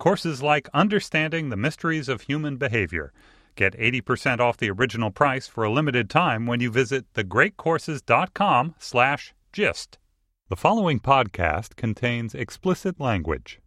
Courses like Understanding the Mysteries of Human Behavior. Get 80% off the original price for a limited time when you visit thegreatcourses.com slash gist. The following podcast contains explicit language.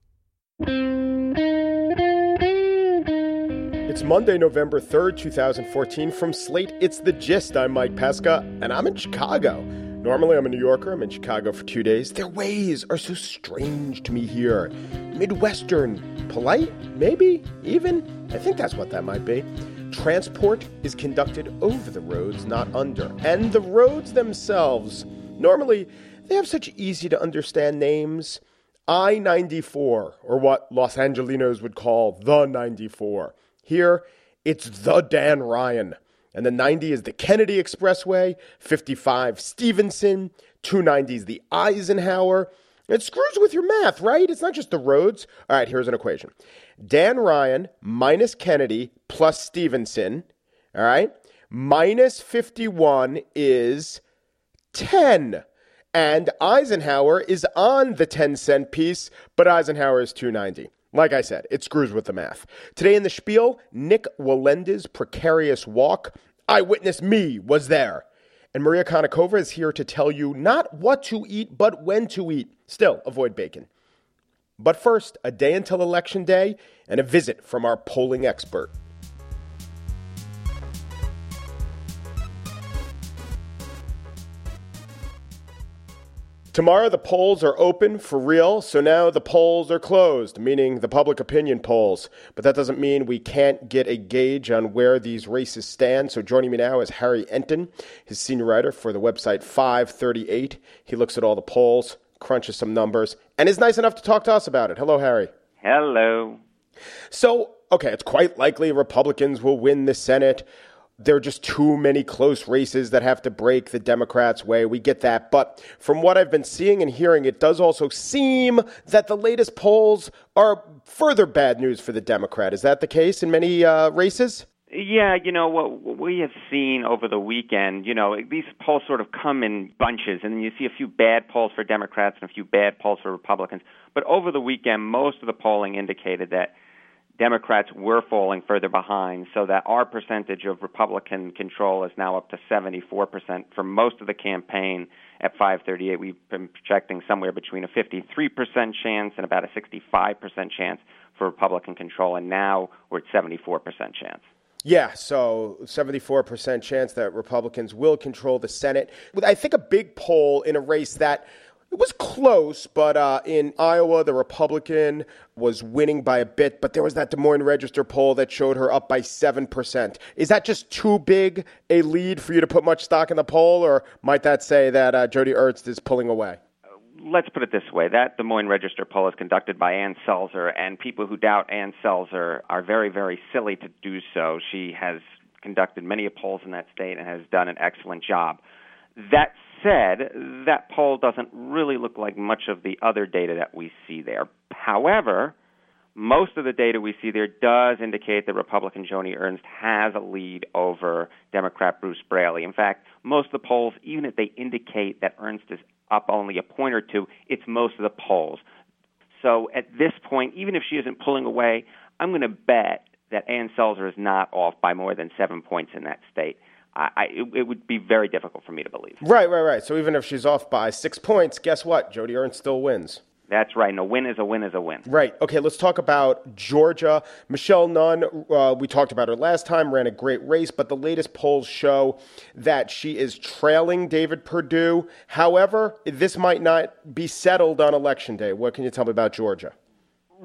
It's Monday, November 3rd, 2014. From Slate, it's The Gist. I'm Mike Pesca, and I'm in Chicago. Normally, I'm a New Yorker. I'm in Chicago for two days. Their ways are so strange to me here. Midwestern, polite, maybe, even. I think that's what that might be. Transport is conducted over the roads, not under. And the roads themselves, normally, they have such easy to understand names. I 94, or what Los Angelinos would call the 94. Here, it's the Dan Ryan. And the 90 is the Kennedy Expressway, 55 Stevenson, 290 is the Eisenhower. It screws with your math, right? It's not just the roads. All right, here's an equation Dan Ryan minus Kennedy plus Stevenson, all right, minus 51 is 10. And Eisenhower is on the 10 cent piece, but Eisenhower is 290. Like I said, it screws with the math. Today in the spiel, Nik Wallenda's precarious walk. Eyewitness me was there. And Maria Konnikova is here to tell you not what to eat, but when to eat. Still, avoid bacon. But first, a day until Election Day and a visit from our polling expert. Tomorrow, the polls are open for real, so now the polls are closed, meaning the public opinion polls. But that doesn't mean we can't get a gauge on where these races stand. So joining me now is Harry Enten, his senior writer for the website 538. He looks at all the polls, crunches some numbers, and is nice enough to talk to us about it. Hello, Harry. Hello. So, okay, it's quite likely Republicans will win the Senate there are just too many close races that have to break the Democrats' way. We get that. But from what I've been seeing and hearing, it does also seem that the latest polls are further bad news for the Democrat. Is that the case in many uh, races? Yeah, you know what we have seen over the weekend. You know these polls sort of come in bunches, and then you see a few bad polls for Democrats and a few bad polls for Republicans. But over the weekend, most of the polling indicated that Democrats were falling further behind, so that our percentage of Republican control is now up to 74%. For most of the campaign at 538, we've been projecting somewhere between a 53% chance and about a 65% chance for Republican control, and now we're at 74% chance. Yeah, so 74% chance that Republicans will control the Senate. I think a big poll in a race that it was close, but uh, in Iowa, the Republican was winning by a bit, but there was that Des Moines Register poll that showed her up by 7%. Is that just too big a lead for you to put much stock in the poll, or might that say that uh, Joni Ernst is pulling away? Let's put it this way that Des Moines Register poll is conducted by Ann Selzer, and people who doubt Ann Selzer are very, very silly to do so. She has conducted many polls in that state and has done an excellent job. That said, that poll doesn't really look like much of the other data that we see there. However, most of the data we see there does indicate that Republican Joni Ernst has a lead over Democrat Bruce Braley. In fact, most of the polls, even if they indicate that Ernst is up only a point or two, it's most of the polls. So at this point, even if she isn't pulling away, I'm going to bet that Ann Selzer is not off by more than seven points in that state. I, I it, it, would be very difficult for me to believe. Right, right, right. So even if she's off by six points, guess what? Joni Ernst still wins. That's right. And a win is a win is a win. Right. Okay, let's talk about Georgia. Michelle Nunn, uh, we talked about her last time, ran a great race, but the latest polls show that she is trailing David Perdue. However, this might not be settled on election day. What can you tell me about Georgia?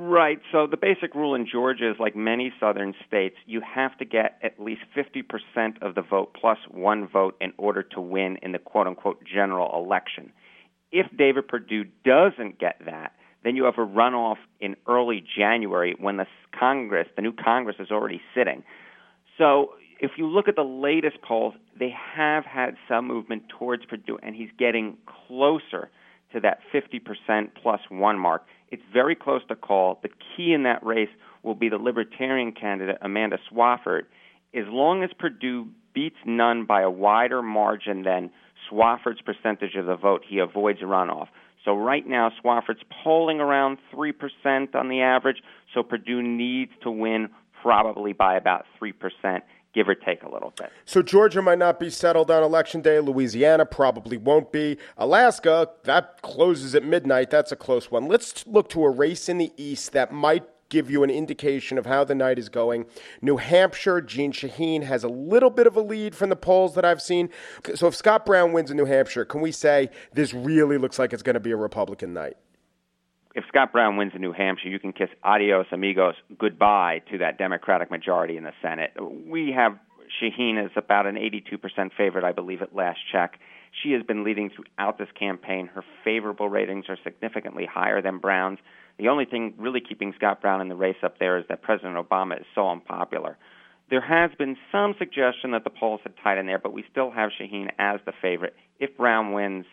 Right. So the basic rule in Georgia is like many southern states, you have to get at least 50% of the vote plus one vote in order to win in the quote unquote general election. If David Perdue doesn't get that, then you have a runoff in early January when the Congress, the new Congress, is already sitting. So if you look at the latest polls, they have had some movement towards Perdue, and he's getting closer to that 50% plus one mark. It's very close to call. The key in that race will be the Libertarian candidate, Amanda Swafford. As long as Perdue beats Nunn by a wider margin than Swafford's percentage of the vote, he avoids a runoff. So right now, Swafford's polling around 3% on the average, so Perdue needs to win probably by about 3%, give or take a little bit. So Georgia might not be settled on election day. Louisiana probably won't be. Alaska, that closes at midnight. That's a close one. Let's look to a race in the East that might give you an indication of how the night is going. New Hampshire, Jeanne Shaheen has a little bit of a lead from the polls that I've seen. So if Scott Brown wins in New Hampshire, can we say this really looks like it's going to be a Republican night? If Scott Brown wins in New Hampshire, you can kiss adios, amigos, goodbye to that Democratic majority in the Senate. We have Shaheen is about an 82% favorite, I believe, at last check. She has been leading throughout this campaign. Her favorable ratings are significantly higher than Brown's. The only thing really keeping Scott Brown in the race up there is that President Obama is so unpopular. There has been some suggestion that the polls had tied in there, but we still have Shaheen as the favorite. If Brown wins,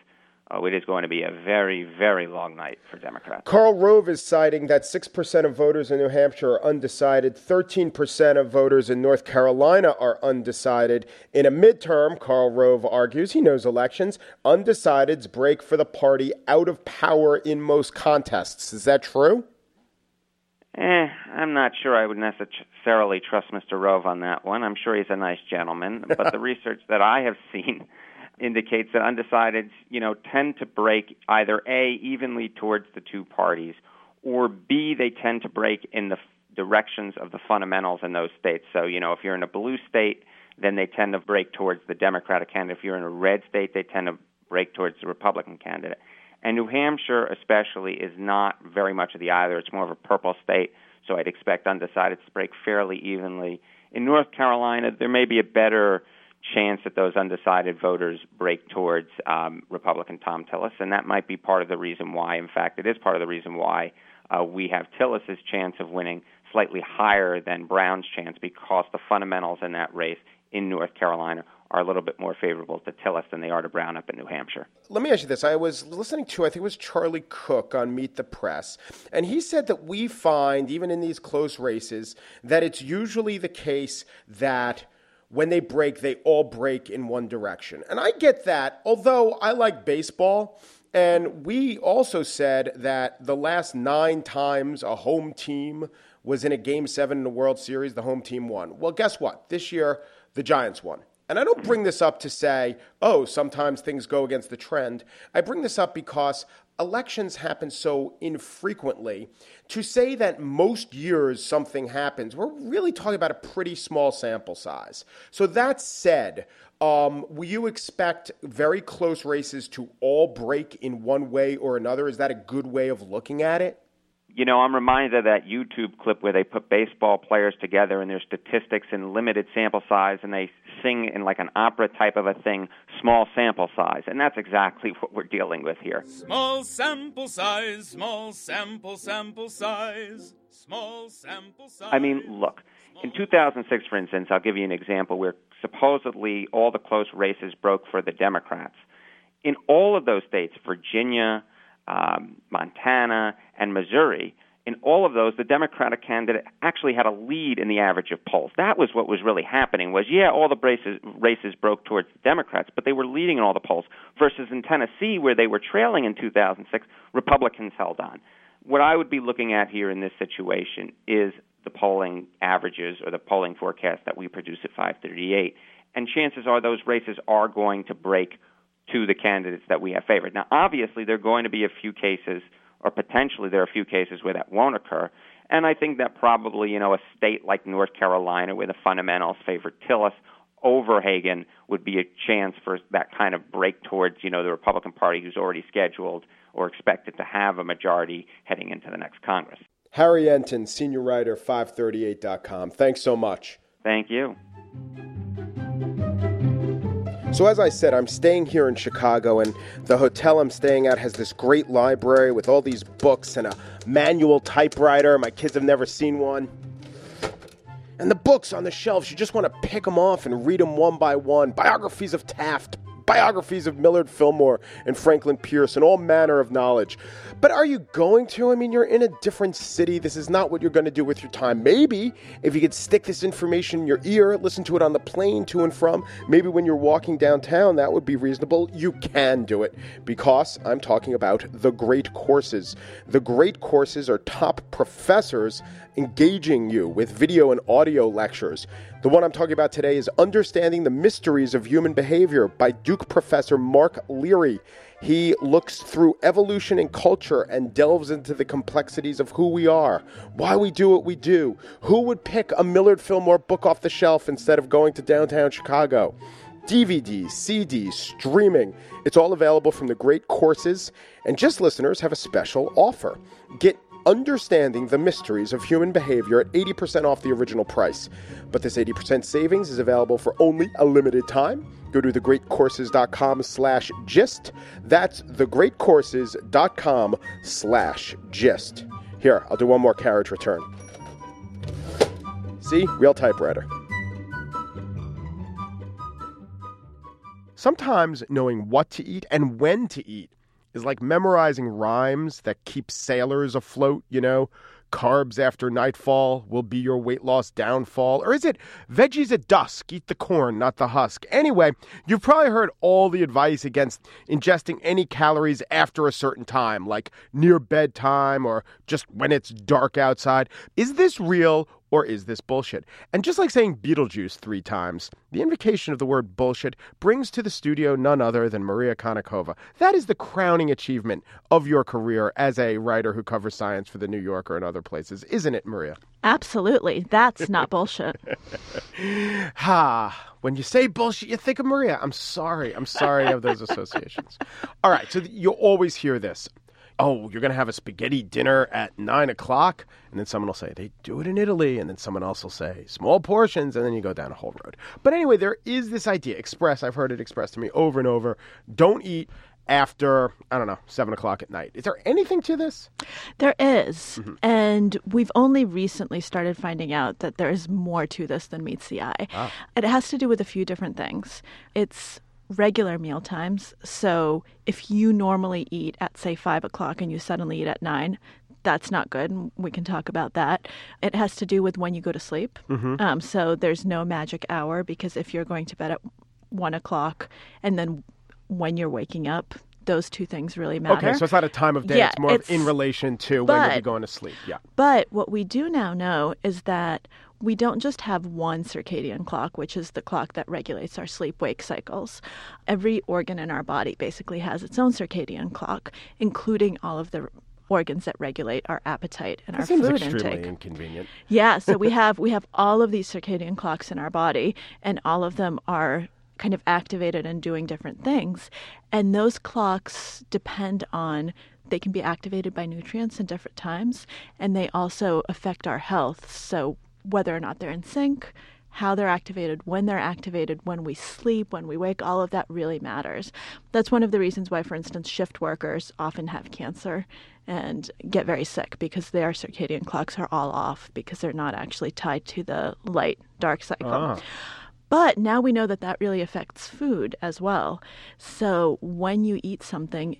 oh, it is going to be a very, very long night for Democrats. Karl Rove is citing that 6% of voters in New Hampshire are undecided, 13% of voters in North Carolina are undecided. In a midterm, Karl Rove argues, he knows elections, undecideds break for the party out of power in most contests. Is that true? Eh, I'm not sure I would necessarily trust Mr. Rove on that one. I'm sure he's a nice gentleman, but the research that I have seen indicates that undecideds, you know, tend to break either A, evenly towards the two parties, or B, they tend to break in the directions of the fundamentals in those states. So, you know, if you're in a blue state, then they tend to break towards the Democratic candidate. If you're in a red state, they tend to break towards the Republican candidate. And New Hampshire, especially, is not very much of the either. It's more of a purple state, so I'd expect undecideds to break fairly evenly. In North Carolina, there may be a better chance that those undecided voters break towards um, Republican Thom Tillis, and that might be part of the reason why. In fact, it is part of the reason why uh, we have Tillis's chance of winning slightly higher than Brown's chance because the fundamentals in that race in North Carolina are a little bit more favorable to Tillis than they are to Brown up in New Hampshire. Let me ask you this. I was listening to, I think it was Charlie Cook on Meet the Press, and he said that we find, even in these close races, that it's usually the case that when they break, they all break in one direction. And I get that, although I like baseball. And we also said that the last nine times a home team was in a game seven in the World Series, the home team won. Well, guess what? This year, the Giants won. And I don't bring this up to say, oh, sometimes things go against the trend. I bring this up because elections happen so infrequently. To say that most years something happens, we're really talking about a pretty small sample size. So, that said, um, will you expect very close races to all break in one way or another? Is that a good way of looking at it? You know, I'm reminded of that YouTube clip where they put baseball players together and their statistics in limited sample size and they sing in like an opera type of a thing, small sample size. And that's exactly what we're dealing with here. Small sample size, small sample sample size, small sample size. I mean, look, in 2006, for instance, I'll give you an example where supposedly all the close races broke for the Democrats. In all of those states, Virginia, um, Montana, and Missouri, in all of those, the Democratic candidate actually had a lead in the average of polls. That was what was really happening. Was yeah, all the races races broke towards the Democrats, but they were leading in all the polls. Versus in Tennessee, where they were trailing in 2006, Republicans held on. What I would be looking at here in this situation is the polling averages or the polling forecast that we produce at 538 and chances are those races are going to break to the candidates that we have favored. Now, obviously, there are going to be a few cases, or potentially there are a few cases where that won't occur. And I think that probably, you know, a state like North Carolina, where the fundamentals favor Tillis over Hagan, would be a chance for that kind of break towards, you know, the Republican Party who's already scheduled or expected to have a majority heading into the next Congress. Harry Enten, senior writer, 538.com. Thanks so much. Thank you. So, as I said, I'm staying here in Chicago, and the hotel I'm staying at has this great library with all these books and a manual typewriter. My kids have never seen one. And the books on the shelves, you just want to pick them off and read them one by one. Biographies of Taft, biographies of Millard Fillmore and Franklin Pierce, and all manner of knowledge. But are you going to? I mean, you're in a different city. This is not what you're going to do with your time. Maybe if you could stick this information in your ear, listen to it on the plane to and from, maybe when you're walking downtown, that would be reasonable. You can do it because I'm talking about the great courses. The great courses are top professors engaging you with video and audio lectures. The one I'm talking about today is Understanding the Mysteries of Human Behavior by Duke professor Mark Leary. He looks through evolution and culture and delves into the complexities of who we are, why we do what we do. Who would pick a Millard Fillmore book off the shelf instead of going to downtown Chicago? DVD, CD, streaming. It's all available from the great courses, and Gist listeners have a special offer. Get Understanding the Mysteries of Human Behavior at 80% off the original price. But this 80% savings is available for only a limited time. Go to thegreatcourses.com slash gist. That's thegreatcourses.com slash gist. Here, I'll do one more carriage return. See? Real typewriter. Sometimes knowing what to eat and when to eat is like memorizing rhymes that keep sailors afloat, you know? Carbs after nightfall will be your weight loss downfall? Or is it veggies at dusk? Eat the corn, not the husk. Anyway, you've probably heard all the advice against ingesting any calories after a certain time, like near bedtime or just when it's dark outside. Is this real or is this bullshit? And just like saying Beetlejuice three times, the invocation of the word bullshit brings to the studio none other than Maria Konnikova. That is the crowning achievement of your career as a writer who covers science for the New Yorker and other places, isn't it, Maria? Absolutely. That's not bullshit. ha. When you say bullshit, you think of Maria. I'm sorry. I'm sorry of those associations. All right. So you'll always hear this oh, you're going to have a spaghetti dinner at nine o'clock. And then someone will say, they do it in Italy. And then someone else will say, small portions. And then you go down a whole road. But anyway, there is this idea expressed. I've heard it expressed to me over and over. Don't eat after, I don't know, seven o'clock at night. Is there anything to this? There is. Mm-hmm. And we've only recently started finding out that there is more to this than meets the eye. Ah. It has to do with a few different things. It's regular meal times. So if you normally eat at, say, five o'clock and you suddenly eat at nine, that's not good. And we can talk about that. It has to do with when you go to sleep. Mm-hmm. Um, so there's no magic hour because if you're going to bed at one o'clock and then when you're waking up, those two things really matter. Okay, so it's not a time of day. Yeah, it's more it's, in relation to but, when you're going to sleep. Yeah. But what we do now know is that we don't just have one circadian clock, which is the clock that regulates our sleep wake cycles. Every organ in our body basically has its own circadian clock, including all of the organs that regulate our appetite and that our seems food extremely intake. inconvenient. Yeah, so we have we have all of these circadian clocks in our body and all of them are kind of activated and doing different things. And those clocks depend on they can be activated by nutrients in different times and they also affect our health. So whether or not they're in sync, how they're activated, when they're activated, when we sleep, when we wake, all of that really matters. That's one of the reasons why, for instance, shift workers often have cancer and get very sick because their circadian clocks are all off because they're not actually tied to the light dark cycle. Ah. But now we know that that really affects food as well. So when you eat something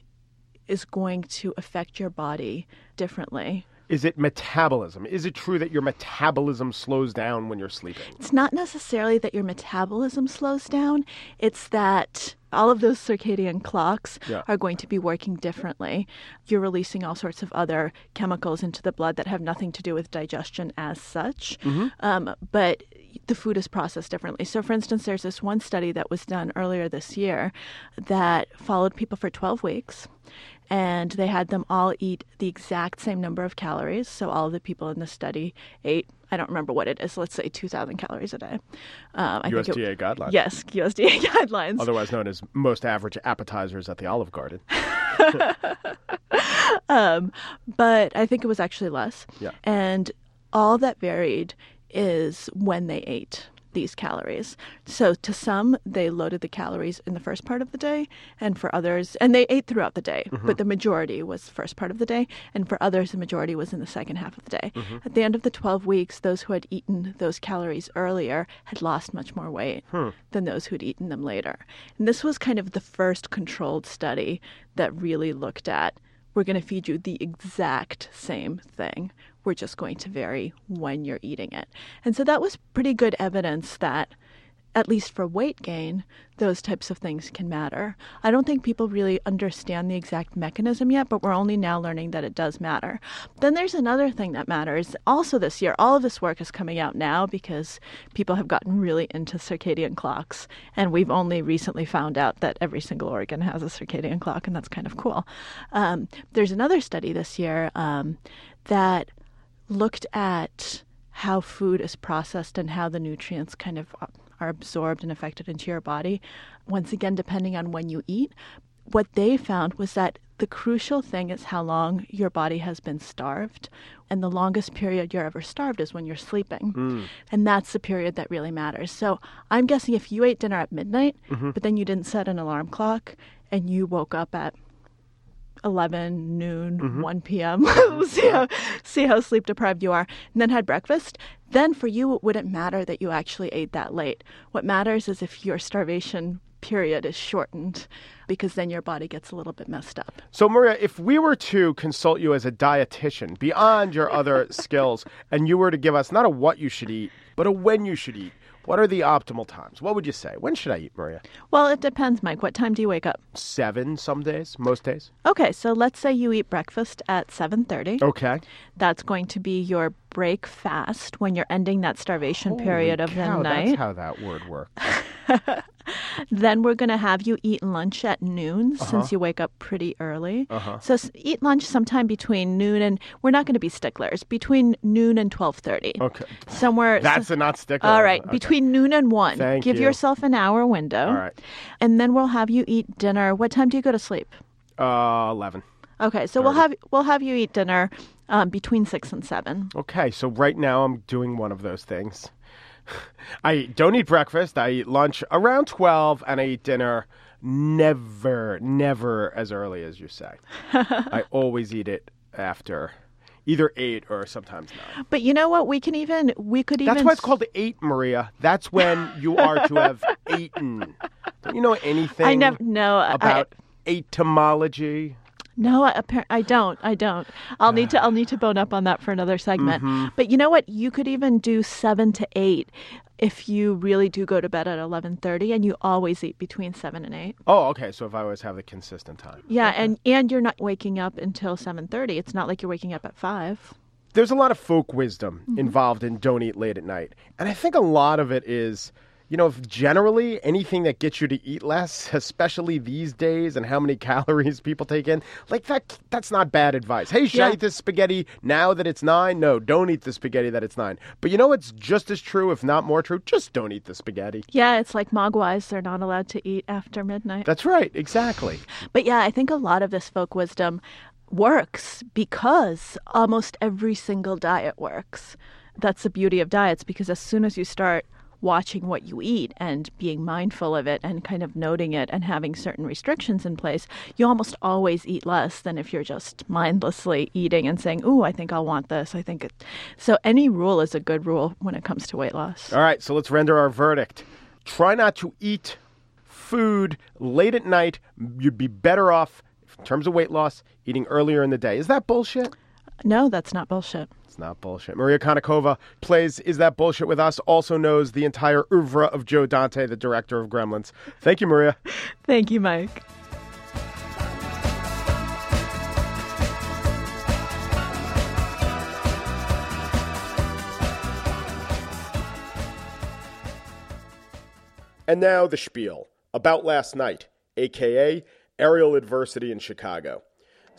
is going to affect your body differently is it metabolism? Is it true that your metabolism slows down when you're sleeping? It's not necessarily that your metabolism slows down, it's that all of those circadian clocks yeah. are going to be working differently. You're releasing all sorts of other chemicals into the blood that have nothing to do with digestion as such. Mm-hmm. Um, but the food is processed differently. So, for instance, there's this one study that was done earlier this year that followed people for 12 weeks and they had them all eat the exact same number of calories. So, all of the people in the study ate, I don't remember what it is, let's say 2,000 calories a day. Um, I think USDA it- guidelines. Yes, USDA guidelines. Otherwise known as most average appetizers at the Olive Garden. um, but I think it was actually less. Yeah. And all that varied is when they ate these calories. So to some, they loaded the calories in the first part of the day, and for others, and they ate throughout the day, mm-hmm. but the majority was first part of the day, and for others, the majority was in the second half of the day. Mm-hmm. At the end of the 12 weeks, those who had eaten those calories earlier had lost much more weight hmm. than those who had eaten them later. And this was kind of the first controlled study that really looked at we're going to feed you the exact same thing. We're just going to vary when you're eating it. And so that was pretty good evidence that, at least for weight gain, those types of things can matter. I don't think people really understand the exact mechanism yet, but we're only now learning that it does matter. Then there's another thing that matters. Also, this year, all of this work is coming out now because people have gotten really into circadian clocks. And we've only recently found out that every single organ has a circadian clock, and that's kind of cool. Um, there's another study this year um, that looked at how food is processed and how the nutrients kind of are absorbed and affected into your body. Once again, depending on when you eat, what they found was that the crucial thing is how long your body has been starved. And the longest period you're ever starved is when you're sleeping. Mm. And that's the period that really matters. So I'm guessing if you ate dinner at midnight, mm-hmm. but then you didn't set an alarm clock and you woke up at 11 noon mm-hmm. 1 p.m mm-hmm. see how see how sleep deprived you are. And then had breakfast. Then for you it wouldn't matter that you actually ate that late. What matters is if your starvation period is shortened because then your body gets a little bit messed up. So, Maria, if we were to consult you as a dietitian beyond your other skills, and you were to give us not a what you should eat, but a when you should eat, what are the optimal times? What would you say? When should I eat, Maria? well it depends mike what time do you wake up Seven some days, most days. okay so let's say you eat breakfast at 7.30 Okay. that's going to be your break fast when you're ending that starvation period of cow, the night That's how that word works. Then we're going to have you eat lunch at noon Uh-huh. since you wake up pretty early. So s- eat lunch sometime between noon and we're not going to be sticklers between noon and twelve thirty. Okay. Somewhere. That's a not stickler. all right, Okay. between noon and one. Thank Give you. yourself an hour window. All right. And then we'll have you eat dinner. What time do you go to sleep? Uh, 11. Okay, so we'll have we'll have you eat dinner um, between six and seven. Okay, so right now I'm doing one of those things. I don't eat breakfast. I eat lunch around 12 and I eat dinner never, never as early as you say. I always eat it after either 8 or sometimes 9. But you know what? We can even we could even That's why it's called 8, Maria. That's when you are to have eaten. Don't you know anything I never I- about etymology? No, I, I don't. I don't. I'll need to. I'll need to bone up on that for another segment. Mm-hmm. But you know what? You could even do seven to eight if you really do go to bed at eleven thirty, and you always eat between seven and eight. Oh, okay. So if I always have the consistent time. Yeah, and and you're not waking up until seven thirty. It's not like you're waking up at five. there's a lot of folk wisdom Mm-hmm. involved in don't eat late at night. And I think a lot of it is, you know, if generally anything that gets you to eat less, especially these days and how many calories people take in, like that that's not bad advice. Hey, should I eat this spaghetti now that it's nine? No, don't eat the spaghetti that it's nine. But you know what's just as true, if not more true? Just don't eat the spaghetti. Yeah, it's like mogwais. They're not allowed to eat after midnight. That's right, exactly. But yeah, I think a lot of this folk wisdom works because almost every single diet works. That's the beauty of diets because as soon as you start watching what you eat and being mindful of it and kind of noting it and having certain restrictions in place, you almost always eat less than if you're just mindlessly eating and saying, "Ooh, I think I'll want this." I think it. So any rule is a good rule when it comes to weight loss. All right, so let's render our verdict. Try not to eat food late at night. You'd be better off, in terms of weight loss, eating earlier in the day. Is that bullshit? No, that's not bullshit. It's not bullshit. Maria Konnikova plays Is That Bullshit with us, also knows the entire oeuvre of Joe Dante, the director of Gremlins. Thank you, Maria. Thank you, Mike. And now the spiel about last night, aka aerial adversity in Chicago.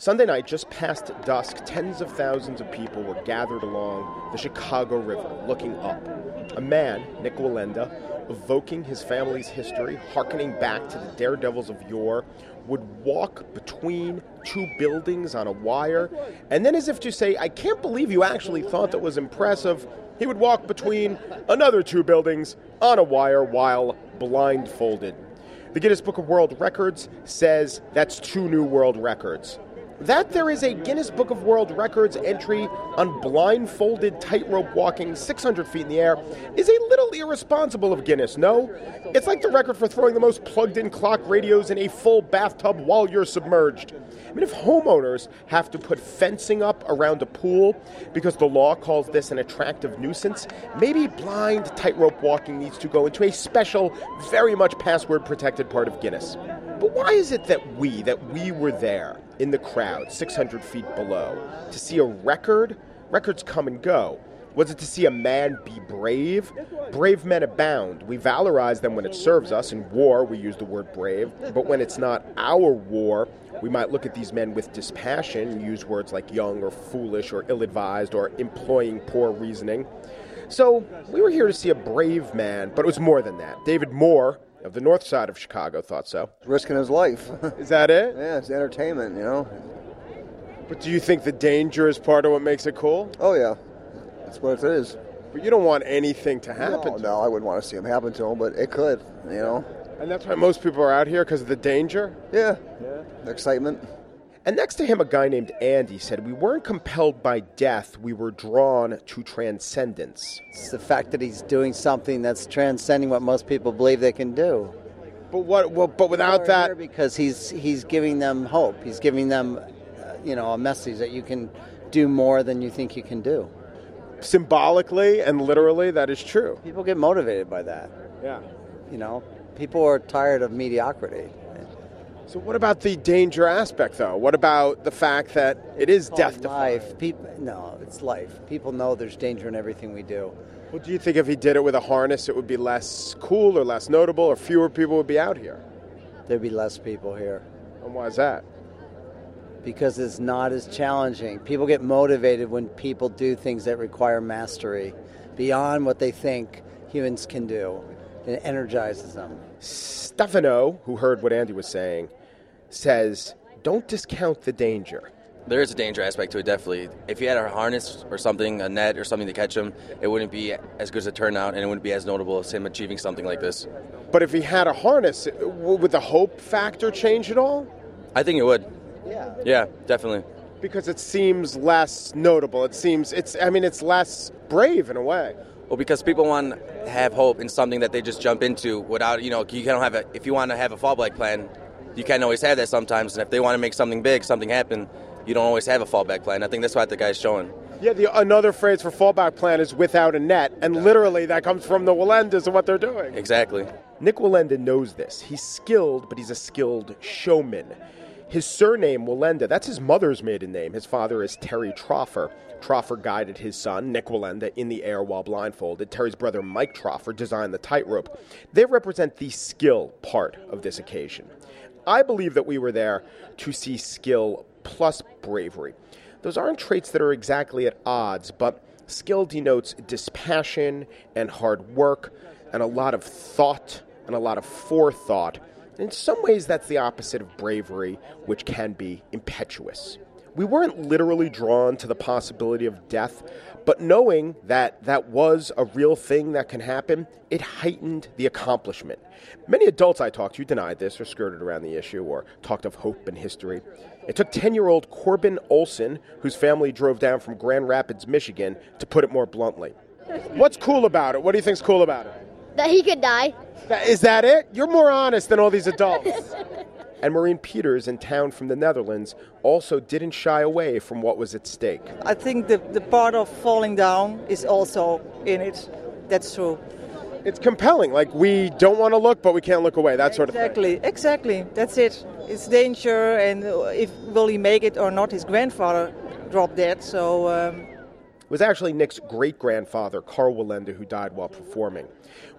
Sunday night, just past dusk, tens of thousands of people were gathered along the Chicago River looking up. A man, Nik Wallenda, evoking his family's history, hearkening back to the daredevils of yore, would walk between two buildings on a wire, and then, as if to say, I can't believe you actually thought that was impressive, he would walk between another two buildings on a wire while blindfolded. The Guinness Book of World Records says that's two new world records. That there is a Guinness Book of World Records entry on blindfolded tightrope walking 600 feet in the air is a little irresponsible of Guinness, no? It's like the record for throwing the most plugged in clock radios in a full bathtub while you're submerged. I mean, if homeowners have to put fencing up around a pool because the law calls this an attractive nuisance, maybe blind tightrope walking needs to go into a special, very much password protected part of Guinness. But why is it that we, that we were there in the crowd, 600 feet below, to see a record? Records come and go. Was it to see a man be brave? Brave men abound. We valorize them when it serves us. In war, we use the word brave. But when it's not our war, we might look at these men with dispassion and use words like young or foolish or ill advised or employing poor reasoning. So we were here to see a brave man, but it was more than that. David Moore of the north side of Chicago thought so. Risking his life. Is that it? yeah, it's entertainment, you know. But do you think the danger is part of what makes it cool? Oh, yeah. That's what it is. But you don't want anything to happen. No, to no, I wouldn't want to see him happen to him, but it could, you know. And that's why most people are out here because of the danger? Yeah. Yeah. The excitement. And next to him, a guy named Andy said, We weren't compelled by death, we were drawn to transcendence. It's the fact that he's doing something that's transcending what most people believe they can do. But what? Well, but without that, because he's he's giving them hope. He's giving them, uh, you know, a message that you can do more than you think you can do. Symbolically and literally, that is true. People get motivated by that. Yeah. You know, people are tired of mediocrity. So, what about the danger aspect, though? What about the fact that it is death life? People, no, it's life. People know there's danger in everything we do. Well, do you think if he did it with a harness, it would be less cool or less notable, or fewer people would be out here? There'd be less people here. And why is that? Because it's not as challenging. People get motivated when people do things that require mastery beyond what they think humans can do. It energizes them. Stefano, who heard what Andy was saying, says, don't discount the danger. There is a danger aspect to it, definitely. If you had a harness or something, a net or something to catch him, it wouldn't be as good as a turnout and it wouldn't be as notable as him achieving something like this. But if he had a harness, would the hope factor change at all? I think it would. Yeah. Yeah, definitely. Because it seems less notable. It seems, it's, I mean, it's less brave in a way. Well, because people want to have hope in something that they just jump into without, you know, you can't have a, if you want to have a fallback plan, you can't always have that sometimes. And if they want to make something big, something happen, you don't always have a fallback plan. I think that's what the guy's showing. Yeah, the, another phrase for fallback plan is without a net, and literally that comes from the Wallendas and what they're doing. Exactly. Nik Wallenda knows this. He's skilled, but he's a skilled showman. His surname, Wallenda, that's his mother's maiden name. His father is Terry Troffer. Troffer guided his son, Nik Wallenda, in the air while blindfolded. Terry's brother, Mike Troffer, designed the tightrope. They represent the skill part of this occasion. I believe that we were there to see skill plus bravery. Those aren't traits that are exactly at odds, but skill denotes dispassion and hard work and a lot of thought and a lot of forethought. In some ways, that's the opposite of bravery, which can be impetuous. We weren't literally drawn to the possibility of death, but knowing that that was a real thing that can happen, it heightened the accomplishment. Many adults I talked to denied this or skirted around the issue or talked of hope and history. It took 10 year old Corbin Olson, whose family drove down from Grand Rapids, Michigan, to put it more bluntly. What's cool about it? What do you think's cool about it? That he could die. Is that it? You're more honest than all these adults. and Maureen Peters, in town from the Netherlands, also didn't shy away from what was at stake. I think the, the part of falling down is also in it. That's true. It's compelling. Like, we don't want to look, but we can't look away. That sort exactly, of thing. Exactly, exactly. That's it. It's danger, and if will he make it or not? His grandfather dropped dead, so. Um... was actually Nik's great grandfather, Karl Wallenda, who died while performing.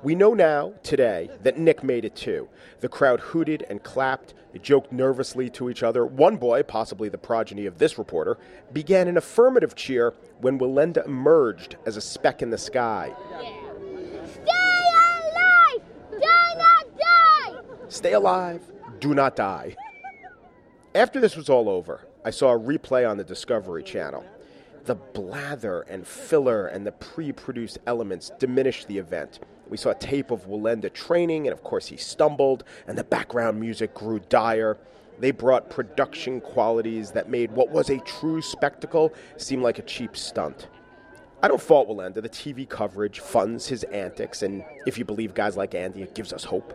We know now, today, that Nik made it too. The crowd hooted and clapped, they joked nervously to each other. One boy, possibly the progeny of this reporter, began an affirmative cheer when Wallenda emerged as a speck in the sky. Stay alive! Do not die! Stay alive, do not die. After this was all over, I saw a replay on the Discovery Channel. The blather and filler and the pre produced elements diminished the event. We saw a tape of Wallenda training, and of course, he stumbled, and the background music grew dire. They brought production qualities that made what was a true spectacle seem like a cheap stunt. I don't fault Wallenda. The TV coverage funds his antics, and if you believe guys like Andy, it gives us hope.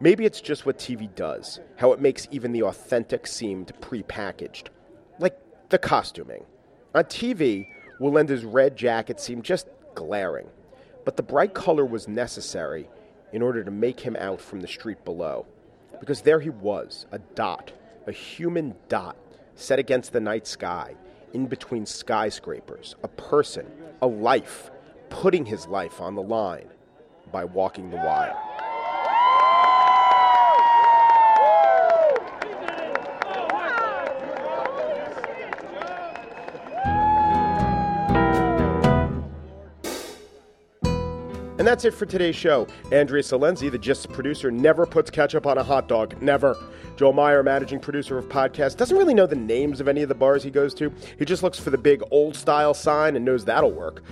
Maybe it's just what TV does, how it makes even the authentic seem pre-packaged. Like the costuming. On TV, Wallenda's red jacket seemed just glaring, but the bright color was necessary in order to make him out from the street below. Because there he was, a dot, a human dot, set against the night sky, in between skyscrapers, a person, a life, putting his life on the line by walking the wire. That's it for today's show. Andrea Silenzi, the Gist producer, never puts ketchup on a hot dog. Never. Joel Meyer, managing producer of podcasts, doesn't really know the names of any of the bars he goes to. He just looks for the big old style sign and knows that'll work.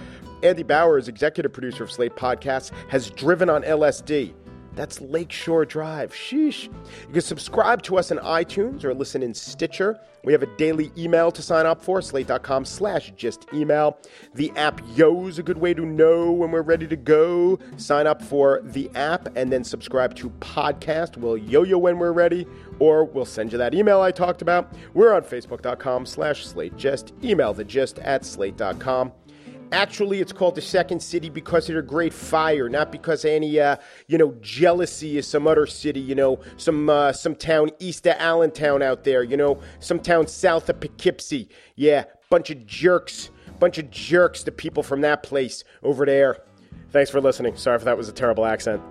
Andy Bowers is executive producer of Slate Podcasts, has driven on LSD. That's Lakeshore Drive. Sheesh. You can subscribe to us on iTunes or listen in Stitcher. We have a daily email to sign up for, slate.com slash gist email. The app Yo's a good way to know when we're ready to go. Sign up for the app and then subscribe to podcast. We'll yo-yo when we're ready, or we'll send you that email I talked about. We're on facebook.com slash slate. Just email the gist at slate.com. Actually, it's called the Second City because of their great fire, not because any, uh, you know, jealousy of some other city, you know, some uh, some town east of Allentown out there, you know, some town south of Poughkeepsie. Yeah, bunch of jerks, bunch of jerks, the people from that place over there. Thanks for listening. Sorry if that was a terrible accent.